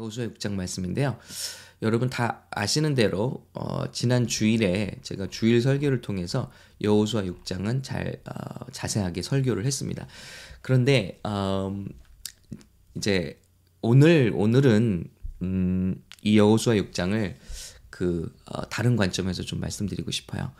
여호수아 6장 말씀인데요. 여러분 다 아시는 대로 어, 지난 주일에 제가 주일 설교를 통해서 여호수아 6장은 잘 어, 자세하게 설교를 했습니다. 그런데 음, 이제 오늘 오늘은 음, 이 여호수아 6장을 그 어, 다른 관점에서 좀 말씀드리고 싶어요.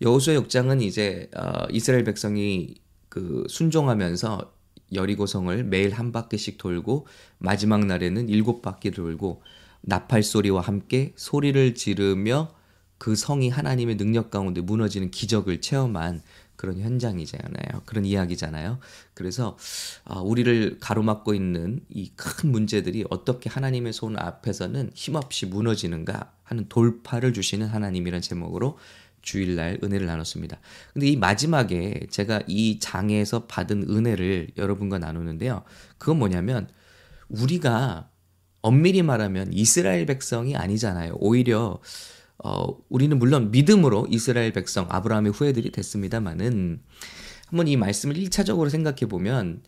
여호수아 6장은 이제 어, 이스라엘 백성이 그 순종하면서 여리고성을 매일 한 바퀴씩 돌고 마지막 날에는 일곱 바퀴 돌고 나팔 소리와 함께 소리를 지르며 그 성이 하나님의 능력 가운데 무너지는 기적을 체험한 그런 현장이잖아요. 그런 이야기잖아요. 그래서 아, 우리를 가로막고 있는 이 큰 문제들이 어떻게 하나님의 손 앞에서는 힘없이 무너지는가 하는 돌파를 주시는 하나님이란 제목으로 주일날 은혜를 나눴습니다. 근데 이 마지막에 제가 이 장에서 받은 은혜를 여러분과 나누는데요. 그건 뭐냐면 우리가 엄밀히 말하면 이스라엘 백성이 아니잖아요. 오히려 어, 우리는 물론 믿음으로 이스라엘 백성, 아브라함의 후예들이 됐습니다만은 한번 이 말씀을 1차적으로 생각해 보면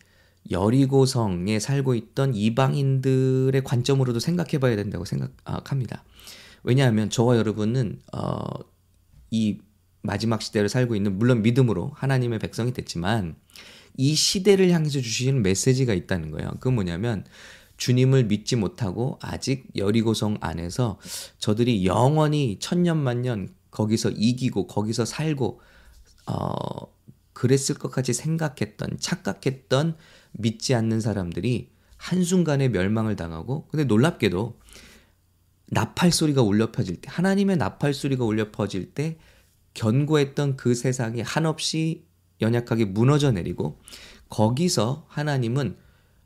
여리고성에 살고 있던 이방인들의 관점으로도 생각해 봐야 된다고 생각합니다. 왜냐하면 저와 여러분은 어, 이 마지막 시대를 살고 있는 물론 믿음으로 하나님의 백성이 됐지만 이 시대를 향해서 주시는 메시지가 있다는 거예요. 그건 뭐냐면 주님을 믿지 못하고 아직 여리고성 안에서 저들이 영원히 천년 만년 거기서 이기고 거기서 살고 어 그랬을 것 같이 생각했던 착각했던 믿지 않는 사람들이 한순간에 멸망을 당하고 근데 놀랍게도 나팔 소리가 울려 퍼질 때 하나님의 나팔 소리가 울려 퍼질 때 견고했던 그 세상이 한없이 연약하게 무너져 내리고 거기서 하나님은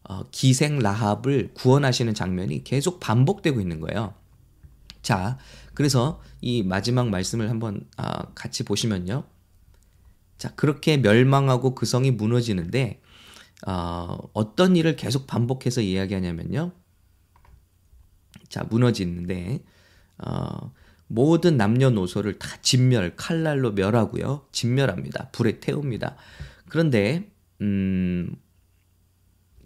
어, 기생 라합을 구원하시는 장면이 계속 반복되고 있는 거예요. 자, 그래서 이 마지막 말씀을 한번 아, 같이 보시면요. 자, 그렇게 멸망하고 그 성이 무너지는데 어, 어떤 일을 계속 반복해서 이야기하냐면요. 자, 무너지는데 어, 모든 남녀노소를 다 진멸, 칼날로 멸하고요. 진멸합니다. 불에 태웁니다. 그런데 음,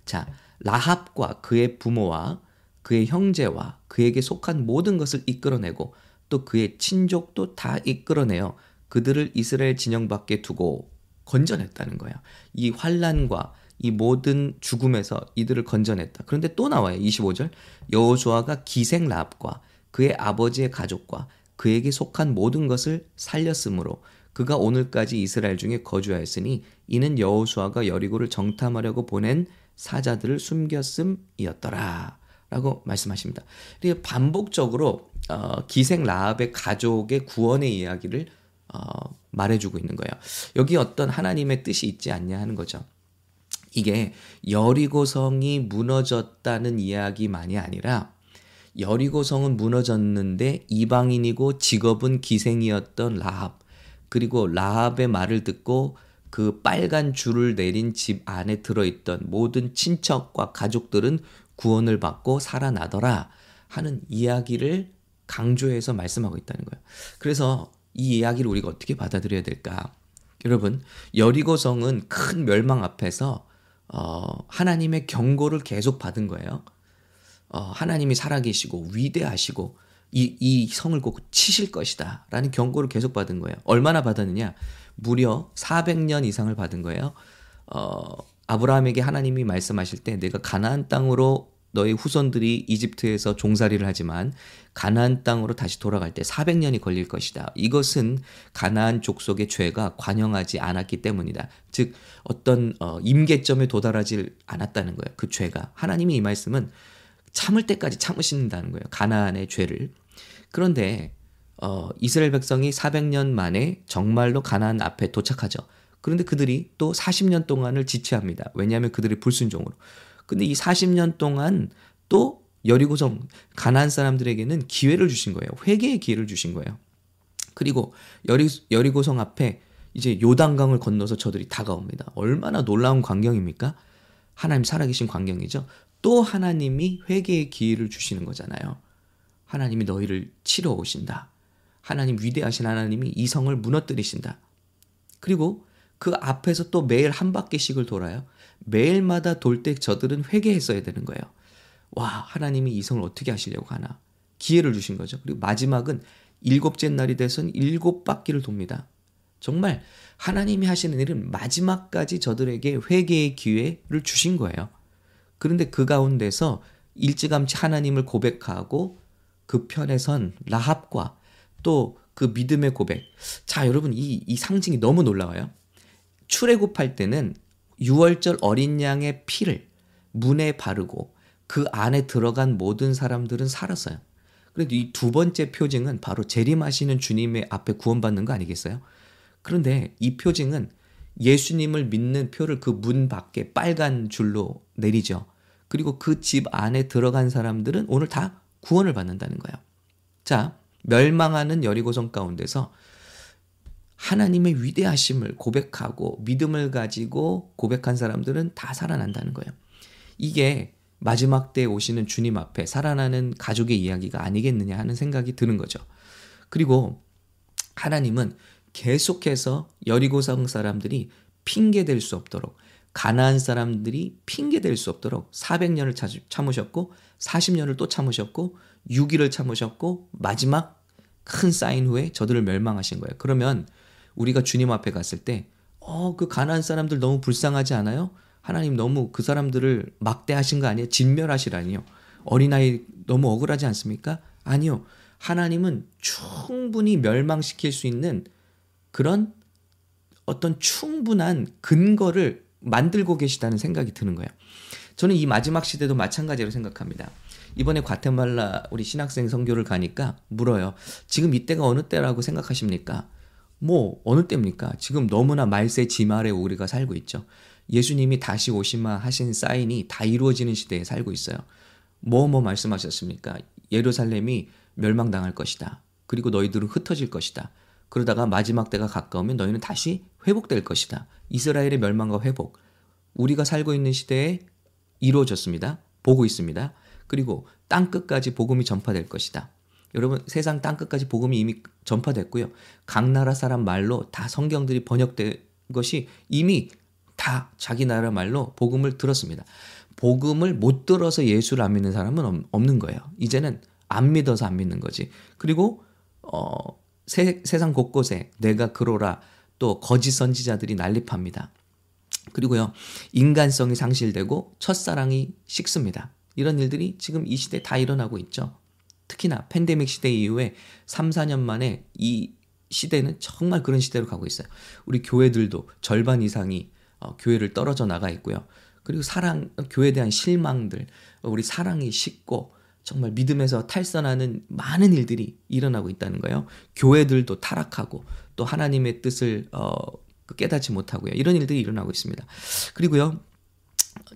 자, 라합과 그의 부모와 그의 형제와 그에게 속한 모든 것을 이끌어내고 또 그의 친족도 다 이끌어내어 그들을 이스라엘 진영 밖에 두고 건져냈다는 거예요. 이 환란과 이 모든 죽음에서 이들을 건져냈다. 그런데 또 나와요. 25절. 여호수아가 기생 라합과 그의 아버지의 가족과 그에게 속한 모든 것을 살렸으므로 그가 오늘까지 이스라엘 중에 거주하였으니 이는 여호수아가 여리고를 정탐하려고 보낸 사자들을 숨겼음이었더라. 라고 말씀하십니다. 그리고 반복적으로 어, 기생 라합의 가족의 구원의 이야기를 어, 말해주고 있는 거예요. 여기 어떤 하나님의 뜻이 있지 않냐 하는 거죠. 이게 여리고성이 무너졌다는 이야기만이 아니라 여리고성은 무너졌는데 이방인이고 직업은 기생이었던 라합 그리고 라합의 말을 듣고 그 빨간 줄을 내린 집 안에 들어있던 모든 친척과 가족들은 구원을 받고 살아나더라 하는 이야기를 강조해서 말씀하고 있다는 거예요. 그래서 이 이야기를 우리가 어떻게 받아들여야 될까? 여러분, 여리고성은 큰 멸망 앞에서 어, 하나님의 경고를 계속 받은 거예요. 어, 하나님이 살아계시고 위대하시고 이, 이 성을 꼭 치실 것이다. 라는 경고를 계속 받은 거예요. 얼마나 받았느냐? 무려 400년 이상을 받은 거예요. 어, 아브라함에게 하나님이 말씀하실 때 내가 가나안 땅으로 너의 후손들이 이집트에서 종살이를 하지만 가나안 땅으로 다시 돌아갈 때 400년이 걸릴 것이다. 이것은 가나안 족속의 죄가 관영하지 않았기 때문이다. 즉 어떤 어, 임계점에 도달하지 않았다는 거예요. 그 죄가 하나님이 이 말씀은 참을 때까지 참으신다는 거예요. 가나안의 죄를. 그런데 어, 이스라엘 백성이 400년 만에 정말로 가나안 앞에 도착하죠. 그런데 그들이 또 40년 동안을 지체합니다. 왜냐하면 그들의 불순종으로. 근데 이 40년 동안 또 여리고성 가나안 사람들에게는 기회를 주신 거예요. 회개의 기회를 주신 거예요. 그리고 여리 여리고성 앞에 이제 요단강을 건너서 저들이 다가옵니다. 얼마나 놀라운 광경입니까? 하나님 살아계신 광경이죠. 또 하나님이 회개의 기회를 주시는 거잖아요. 하나님이 너희를 치러 오신다. 하나님 위대하신 하나님이 이 성을 무너뜨리신다. 그리고 그 앞에서 또 매일 한 바퀴씩을 돌아요. 매일마다 돌 때 저들은 회개했어야 되는 거예요. 와, 하나님이 이성을 어떻게 하시려고 하나. 기회를 주신 거죠. 그리고 마지막은 일곱째 날이 돼선 일곱 바퀴를 돕니다. 정말 하나님이 하시는 일은 마지막까지 저들에게 회개의 기회를 주신 거예요. 그런데 그 가운데서 일찌감치 하나님을 고백하고 그 편에 선 라합과 또 그 믿음의 고백. 자, 여러분, 이, 이 상징이 너무 놀라워요. 출애굽할 때는 6월절 어린 양의 피를 문에 바르고 그 안에 들어간 모든 사람들은 살았어요. 그래도 이두 번째 표징은 바로 재림하시는 주님의 앞에 구원받는 거 아니겠어요? 그런데 이 표징은 예수님을 믿는 표를 그 문 밖에 빨간 줄로 내리죠. 그리고 그 집 안에 들어간 사람들은 오늘 다 구원을 받는다는 거예요. 자, 멸망하는 여리고성 가운데서 하나님의 위대하심을 고백하고 믿음을 가지고 고백한 사람들은 다 살아난다는 거예요. 이게 마지막 때에 오시는 주님 앞에 살아나는 가족의 이야기가 아니겠느냐 하는 생각이 드는 거죠. 그리고 하나님은 계속해서 여리고성 사람들이 핑계 될 수 없도록 가나안 사람들이 핑계 될 수 없도록 400년을 참으셨고 40년을 또 참으셨고 6일을 참으셨고 마지막 큰 사인 후에 저들을 멸망하신 거예요. 그러면 우리가 주님 앞에 갔을 때 어, 그 가나안 사람들 너무 불쌍하지 않아요? 하나님 너무 그 사람들을 막대하신 거 아니에요? 진멸하시라니요. 어린아이 너무 억울하지 않습니까? 아니요. 하나님은 충분히 멸망시킬 수 있는 그런 어떤 충분한 근거를 만들고 계시다는 생각이 드는 거예요. 저는 이 마지막 시대도 마찬가지로 생각합니다. 이번에 과테말라 우리 신학생 선교를 가니까 물어요. 지금 이때가 어느 때라고 생각하십니까? 뭐 어느 때입니까? 지금 너무나 말세 지말에 우리가 살고 있죠. 예수님이 다시 오시마 하신 사인이 다 이루어지는 시대에 살고 있어요. 뭐뭐 뭐 말씀하셨습니까? 예루살렘이 멸망당할 것이다. 그리고 너희들은 흩어질 것이다. 그러다가 마지막 때가 가까우면 너희는 다시 회복될 것이다. 이스라엘의 멸망과 회복. 우리가 살고 있는 시대에 이루어졌습니다. 보고 있습니다. 그리고 땅 끝까지 복음이 전파될 것이다. 여러분 세상 땅 끝까지 복음이 이미 전파됐고요. 각 나라 사람 말로 다 성경들이 번역된 것이 이미 다 자기 나라 말로 복음을 들었습니다. 복음을 못 들어서 예수를 안 믿는 사람은 없는 거예요. 이제는 안 믿어서 안 믿는 거지. 그리고 어 세, 세상 곳곳에 내가 그로라 또 거짓 선지자들이 난립합니다. 그리고요, 인간성이 상실되고 첫사랑이 식습니다. 이런 일들이 지금 이 시대에 다 일어나고 있죠. 특히나 팬데믹 시대 이후에 3, 4년 만에 이 시대는 정말 그런 시대로 가고 있어요. 우리 교회들도 절반 이상이 어, 교회를 떨어져 나가 있고요. 그리고 사랑, 교회에 대한 실망들, 우리 사랑이 식고 정말 믿음에서 탈선하는 많은 일들이 일어나고 있다는 거예요. 교회들도 타락하고 또 하나님의 뜻을 어, 그 깨닫지 못하고요. 이런 일들이 일어나고 있습니다. 그리고요.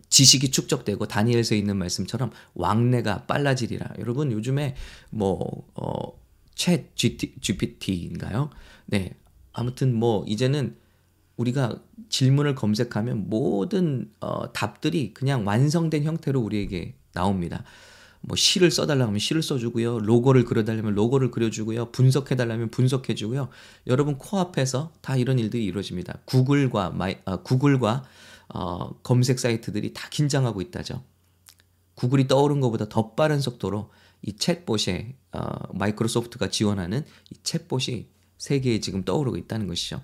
지식이 축적되고 다니엘서에 있는 말씀처럼 왕래가 빨라지리라. 여러분 요즘에 뭐챗 GPT인가요? 네. 아무튼 뭐 이제는 우리가 질문을 검색하면 모든 어, 답들이 그냥 완성된 형태로 우리에게 나옵니다. 뭐 시를 써달라고 하면 시를 써주고요. 로고를 그려달라면 로고를 그려주고요. 분석해달라면 분석해주고요. 여러분 코앞에서 다 이런 일들이 이루어집니다. 구글과 마이, 아, 구글과 어, 검색 사이트들이 다 긴장하고 있다죠. 구글이 떠오른 것보다 더 빠른 속도로 이 챗봇에 어, 마이크로소프트가 지원하는 이 챗봇이 세계에 지금 떠오르고 있다는 것이죠.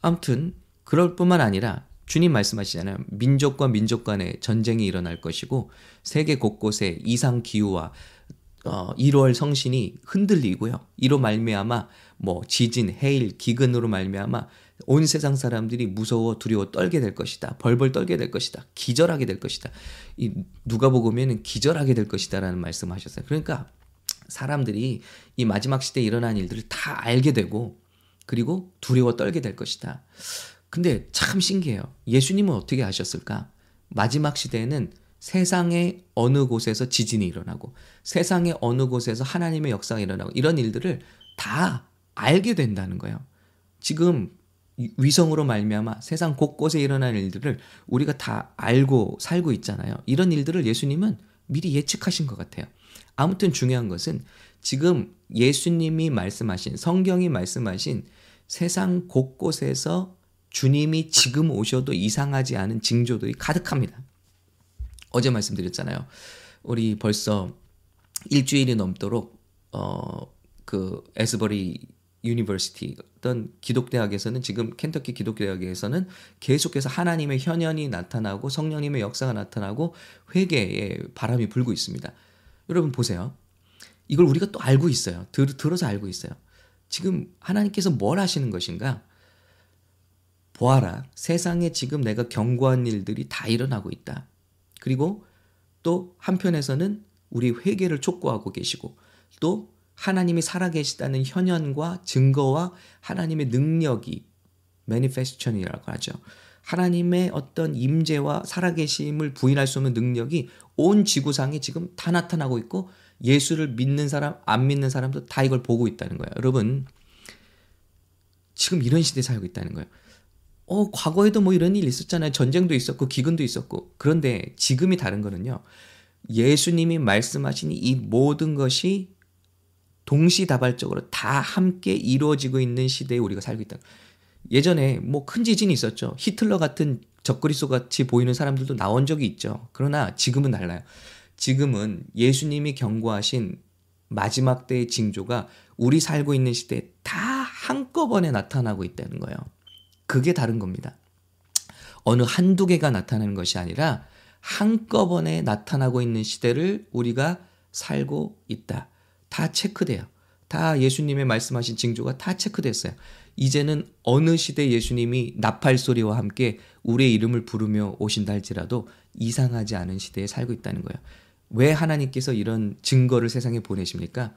아무튼 그럴 뿐만 아니라 주님 말씀하시잖아요. 민족과 민족 간의 전쟁이 일어날 것이고 세계 곳곳에 이상 기후와 어, 1월 성신이 흔들리고요. 이로 말미암아 뭐 지진, 해일, 기근으로 말미암아 온 세상 사람들이 무서워 두려워 떨게 될 것이다. 벌벌 떨게 될 것이다. 기절하게 될 것이다. 이 누가 보면은 기절하게 될 것이다라는 말씀하셨어요. 그러니까 사람들이 이 마지막 시대에 일어난 일들을 다 알게 되고 그리고 두려워 떨게 될 것이다. 근데 참 신기해요. 예수님은 어떻게 하셨을까? 마지막 시대에는 세상의 어느 곳에서 지진이 일어나고 세상의 어느 곳에서 하나님의 역사가 일어나고 이런 일들을 다 알게 된다는 거예요. 지금 위성으로 말미암아 세상 곳곳에 일어나는 일들을 우리가 다 알고 살고 있잖아요. 이런 일들을 예수님은 미리 예측하신 것 같아요. 아무튼 중요한 것은 지금 예수님이 말씀하신 성경이 말씀하신 세상 곳곳에서 주님이 지금 오셔도 이상하지 않은 징조들이 가득합니다. 어제 말씀드렸잖아요. 우리 벌써 일주일이 넘도록 어 그 Asbury University 어떤 기독대학에서는 지금 켄터키 기독대학에서는 계속해서 하나님의 현현이 나타나고 성령님의 역사가 나타나고 회개의 바람이 불고 있습니다. 여러분 보세요. 이걸 우리가 또 알고 있어요. 들, 들어서 알고 있어요. 지금 하나님께서 뭘 하시는 것인가? 보아라. 세상에 지금 내가 경고한 일들이 다 일어나고 있다. 그리고 또 한편에서는 우리 회개를 촉구하고 계시고 또 하나님이 살아계시다는 현현과 증거와 하나님의 능력이 매니페스천이라고 하죠. 하나님의 어떤 임재와 살아계심을 부인할 수 없는 능력이 온 지구상에 지금 다 나타나고 있고 예수를 믿는 사람, 안 믿는 사람도 다 이걸 보고 있다는 거예요. 여러분, 지금 이런 시대에 살고 있다는 거예요. 어, 과거에도 뭐 이런 일 있었잖아요. 전쟁도 있었고, 기근도 있었고. 그런데 지금이 다른 거는요. 예수님이 말씀하신 이 모든 것이 동시다발적으로 다 함께 이루어지고 있는 시대에 우리가 살고 있다. 예전에 뭐 큰 지진이 있었죠. 히틀러 같은 적그리스도 같이 보이는 사람들도 나온 적이 있죠. 그러나 지금은 달라요. 지금은 예수님이 경고하신 마지막 때의 징조가 우리 살고 있는 시대에 다 한꺼번에 나타나고 있다는 거예요. 그게 다른 겁니다. 어느 한두 개가 나타나는 것이 아니라 한꺼번에 나타나고 있는 시대를 우리가 살고 있다. 다 체크돼요. 다 예수님의 말씀하신 징조가 다 체크됐어요. 이제는 어느 시대 예수님이 나팔 소리와 함께 우리의 이름을 부르며 오신다 할지라도 이상하지 않은 시대에 살고 있다는 거예요. 왜 하나님께서 이런 증거를 세상에 보내십니까?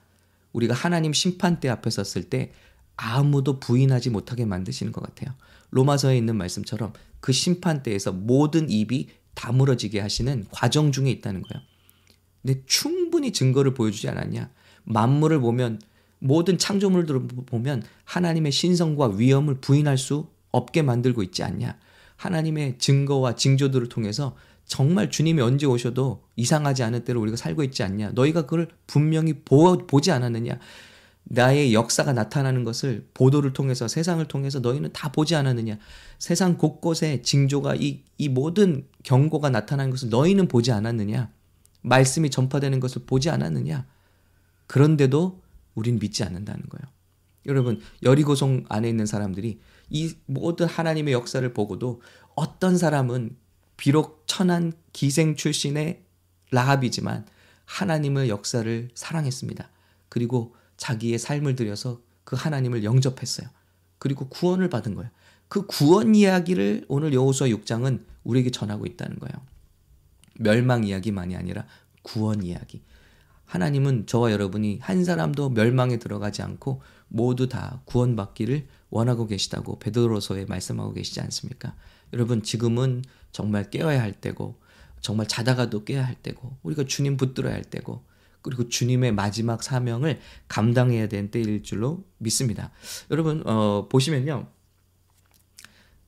우리가 하나님 심판대 앞에 섰을 때 아무도 부인하지 못하게 만드시는 것 같아요. 로마서에 있는 말씀처럼 그 심판대에서 모든 입이 다물어지게 하시는 과정 중에 있다는 거예요. 근데 충분히 증거를 보여주지 않았냐? 만물을 보면 모든 창조물들을 보면 하나님의 신성과 위엄을 부인할 수 없게 만들고 있지 않냐. 하나님의 증거와 징조들을 통해서 정말 주님이 언제 오셔도 이상하지 않을 때로 우리가 살고 있지 않냐. 너희가 그걸 분명히 보, 보지 않았느냐. 나의 역사가 나타나는 것을 보도를 통해서 세상을 통해서 너희는 다 보지 않았느냐. 세상 곳곳에 징조가 이, 이 모든 경고가 나타나는 것을 너희는 보지 않았느냐. 말씀이 전파되는 것을 보지 않았느냐. 그런데도 우린 믿지 않는다는 거예요. 여러분, 여리고성 안에 있는 사람들이 이 모든 하나님의 역사를 보고도 어떤 사람은 비록 천한 기생 출신의 라합이지만 하나님의 역사를 사랑했습니다. 그리고 자기의 삶을 들여서 그 하나님을 영접했어요. 그리고 구원을 받은 거예요. 그 구원 이야기를 오늘 여호수아 6장은 우리에게 전하고 있다는 거예요. 멸망 이야기만이 아니라 구원 이야기. 하나님은 저와 여러분이 한 사람도 멸망에 들어가지 않고 모두 다 구원받기를 원하고 계시다고 베드로서에 말씀하고 계시지 않습니까? 여러분 지금은 정말 깨어야 할 때고 정말 자다가도 깨야 할 때고 우리가 주님 붙들어야 할 때고 그리고 주님의 마지막 사명을 감당해야 되는 때일 줄로 믿습니다. 여러분 어, 보시면요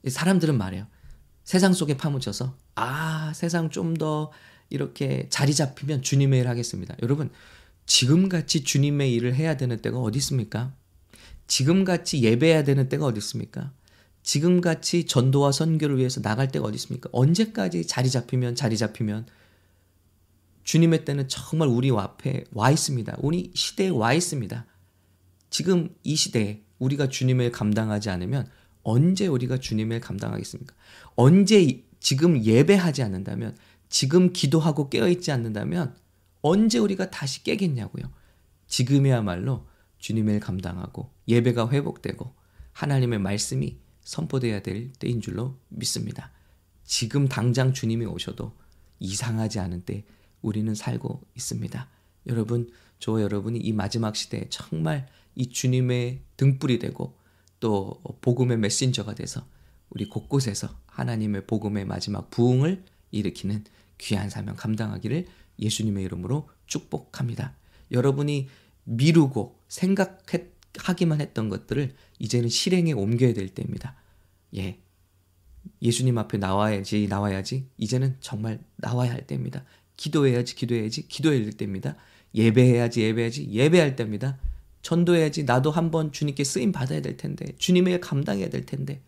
사람들은 말해요. 세상 속에 파묻혀서 아 세상 좀 더 이렇게 자리 잡히면 주님의 일을 하겠습니다. 여러분, 지금같이 주님의 일을 해야 되는 때가 어디 있습니까? 지금같이 예배해야 되는 때가 어디 있습니까? 지금같이 전도와 선교를 위해서 나갈 때가 어디 있습니까? 언제까지 자리 잡히면 자리 잡히면 주님의 때는 정말 우리 앞에 와 있습니다. 우리 시대에 와 있습니다. 지금 이 시대에 우리가 주님을 감당하지 않으면 언제 우리가 주님을 감당하겠습니까? 언제 지금 예배하지 않는다면 지금 기도하고 깨어있지 않는다면 언제 우리가 다시 깨겠냐고요. 지금이야말로 주님을 감당하고 예배가 회복되고 하나님의 말씀이 선포돼야 될 때인 줄로 믿습니다. 지금 당장 주님이 오셔도 이상하지 않은 때 우리는 살고 있습니다. 여러분, 저 여러분이 이 마지막 시대에 정말 이 주님의 등불이 되고 또 복음의 메신저가 돼서 우리 곳곳에서 하나님의 복음의 마지막 부흥을 일으키는 귀한 사명 감당하기를 예수님의 이름으로 축복합니다. 여러분이 미루고 생각하기만 했던 것들을 이제는 실행에 옮겨야 될 때입니다. 예. 예수님 앞에 나와야지, 나와야지. 이제는 정말 나와야 할 때입니다. 기도해야지, 기도해야지, 기도해야 될 때입니다. 예배해야지, 예배해야지, 예배할 때입니다. 전도해야지, 나도 한번 주님께 쓰임 받아야 될 텐데, 주님의 일 감당해야 될 텐데,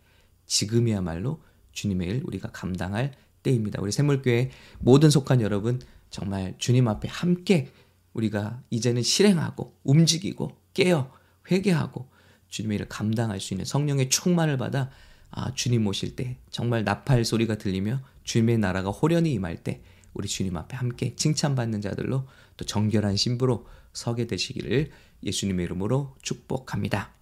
지금이야말로 주님의 일 우리가 감당할 때입니다. 우리 샘물교회 모든 속한 여러분 정말 주님 앞에 함께 우리가 이제는 실행하고 움직이고 깨어 회개하고 주님의 일을 감당할 수 있는 성령의 충만을 받아 아, 주님 오실 때 정말 나팔 소리가 들리며 주님의 나라가 호련히 임할 때 우리 주님 앞에 함께 칭찬받는 자들로 또 정결한 신부로 서게 되시기를 예수님의 이름으로 축복합니다.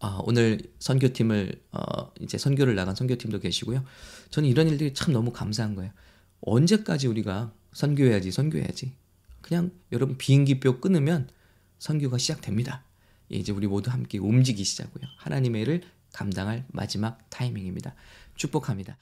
어, 오늘 선교팀을 어, 이제 선교를 나간 선교팀도 계시고요. 저는 이런 일들이 참 너무 감사한 거예요. 언제까지 우리가 선교해야지 선교해야지. 그냥 여러분 비행기표 끊으면 선교가 시작됩니다. 예, 이제 우리 모두 함께 움직이시자고요. 하나님의 일을 감당할 마지막 타이밍입니다. 축복합니다.